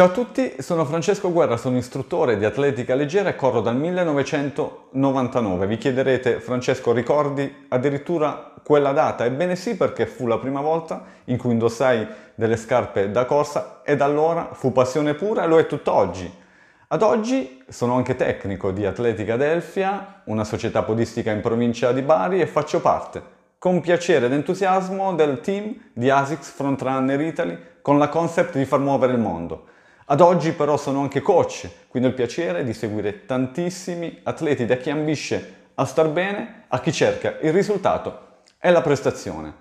Ciao a tutti, sono Francesco Guerra, sono istruttore di atletica leggera e corro dal 1999. Vi chiederete, Francesco, ricordi addirittura quella data? Ebbene sì, perché fu la prima volta in cui indossai delle scarpe da corsa e da allora fu passione pura e lo è tutt'oggi. Ad oggi sono anche tecnico di Atletica Delfia, una società podistica in provincia di Bari e faccio parte, con piacere ed entusiasmo, del team di ASICS Frontrunner Italy con la concept di far muovere il mondo. Ad oggi però sono anche coach, quindi ho il piacere di seguire tantissimi atleti, da chi ambisce a star bene a chi cerca il risultato e la prestazione.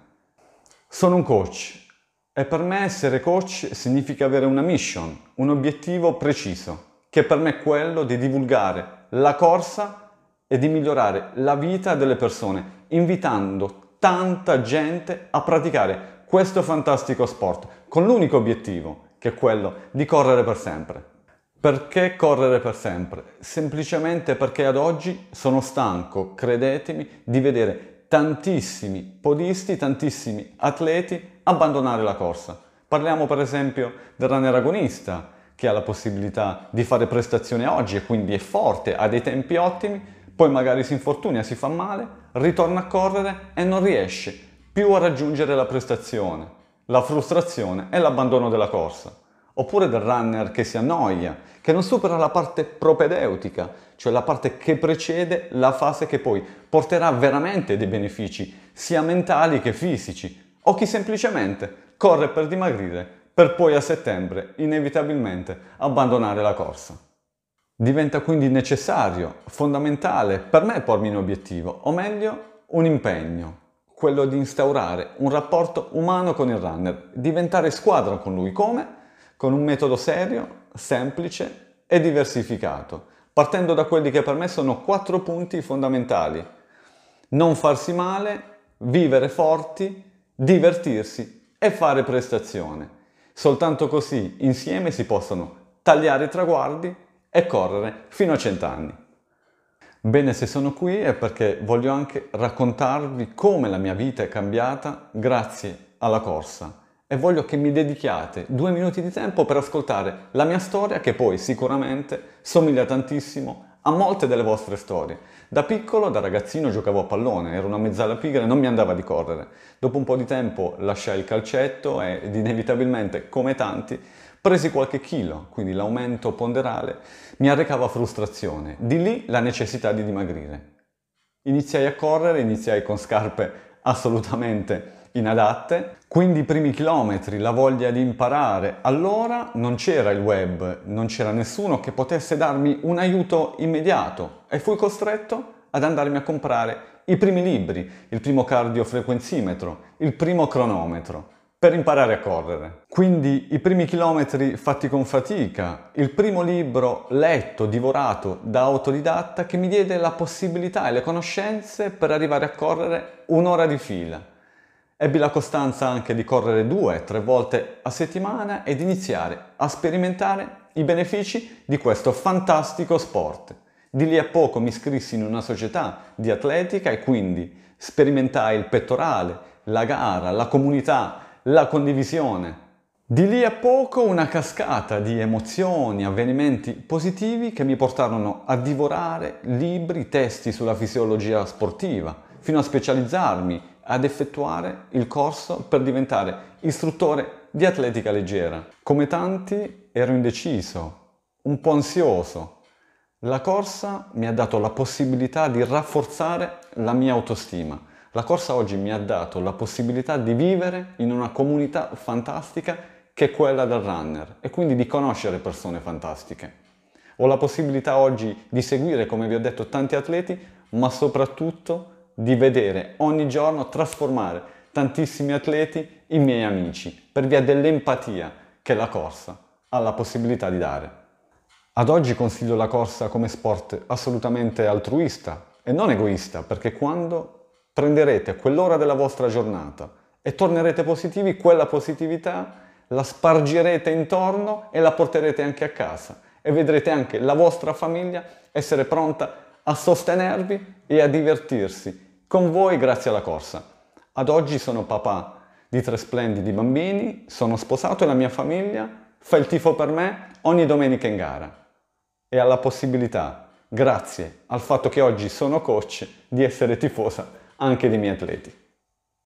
Sono un coach e per me essere coach significa avere una mission, un obiettivo preciso, che per me è quello di divulgare la corsa e di migliorare la vita delle persone, invitando tanta gente a praticare questo fantastico sport con l'unico obiettivo che è quello di correre per sempre. Perché correre per sempre? Semplicemente perché ad oggi sono stanco, credetemi, di vedere tantissimi podisti, tantissimi atleti abbandonare la corsa. Parliamo per esempio del runner agonista, che ha la possibilità di fare prestazione oggi e quindi è forte, ha dei tempi ottimi, poi magari si infortuna, si fa male, ritorna a correre e non riesce più a raggiungere la prestazione la frustrazione e l'abbandono della corsa. Oppure del runner che si annoia, che non supera la parte propedeutica, cioè la parte che precede la fase che poi porterà veramente dei benefici, sia mentali che fisici, o chi semplicemente corre per dimagrire per poi a settembre inevitabilmente abbandonare la corsa. Diventa quindi necessario, fondamentale per me pormi un obiettivo, o meglio un impegno, quello di instaurare un rapporto umano con il runner, diventare squadra con lui. Come? Con un metodo serio, semplice e diversificato, partendo da quelli che per me sono quattro punti fondamentali. Non farsi male, vivere forti, divertirsi e fare prestazione. Soltanto così insieme si possono tagliare i traguardi e correre fino a cent'anni. Bene, se sono qui è perché voglio anche raccontarvi come la mia vita è cambiata grazie alla corsa e voglio che mi dedichiate due minuti di tempo per ascoltare la mia storia che poi sicuramente somiglia tantissimo a molte delle vostre storie. Da piccolo, da ragazzino, giocavo a pallone, ero una mezzala pigra e non mi andava di correre. Dopo un po' di tempo lasciai il calcetto ed inevitabilmente, come tanti, Presi qualche chilo, quindi l'aumento ponderale mi arrecava frustrazione, di lì la necessità di dimagrire. Iniziai a correre, iniziai con scarpe assolutamente inadatte, quindi i primi chilometri, la voglia di imparare. Allora non c'era il web, non c'era nessuno che potesse darmi un aiuto immediato e fui costretto ad andarmi a comprare i primi libri, il primo cardiofrequenzimetro, il primo cronometro per imparare a correre. Quindi i primi chilometri fatti con fatica, il primo libro letto, divorato da autodidatta che mi diede la possibilità e le conoscenze per arrivare a correre un'ora di fila. Ebbi la costanza anche di correre due, tre volte a settimana ed iniziare a sperimentare i benefici di questo fantastico sport. Di lì a poco mi iscrissi in una società di atletica e quindi sperimentai il pettorale, la gara, la comunità, la condivisione. Di lì a poco una cascata di emozioni, avvenimenti positivi che mi portarono a divorare libri, testi sulla fisiologia sportiva, fino a specializzarmi, ad effettuare il corso per diventare istruttore di atletica leggera. Come tanti ero indeciso, un po' ansioso. La corsa mi ha dato la possibilità di rafforzare la mia autostima la corsa oggi mi ha dato la possibilità di vivere in una comunità fantastica che è quella del runner e quindi di conoscere persone fantastiche. Ho la possibilità oggi di seguire, come vi ho detto, tanti atleti, ma soprattutto di vedere ogni giorno trasformare tantissimi atleti in miei amici per via dell'empatia che la corsa ha la possibilità di dare. Ad oggi consiglio la corsa come sport assolutamente altruista e non egoista, perché quando prenderete quell'ora della vostra giornata e tornerete positivi, quella positività la spargirete intorno e la porterete anche a casa e vedrete anche la vostra famiglia essere pronta a sostenervi e a divertirsi con voi grazie alla corsa. Ad oggi sono papà di tre splendidi bambini, sono sposato e la mia famiglia fa il tifo per me ogni domenica in gara e alla possibilità, grazie al fatto che oggi sono coach, di essere tifosa anche dei miei atleti.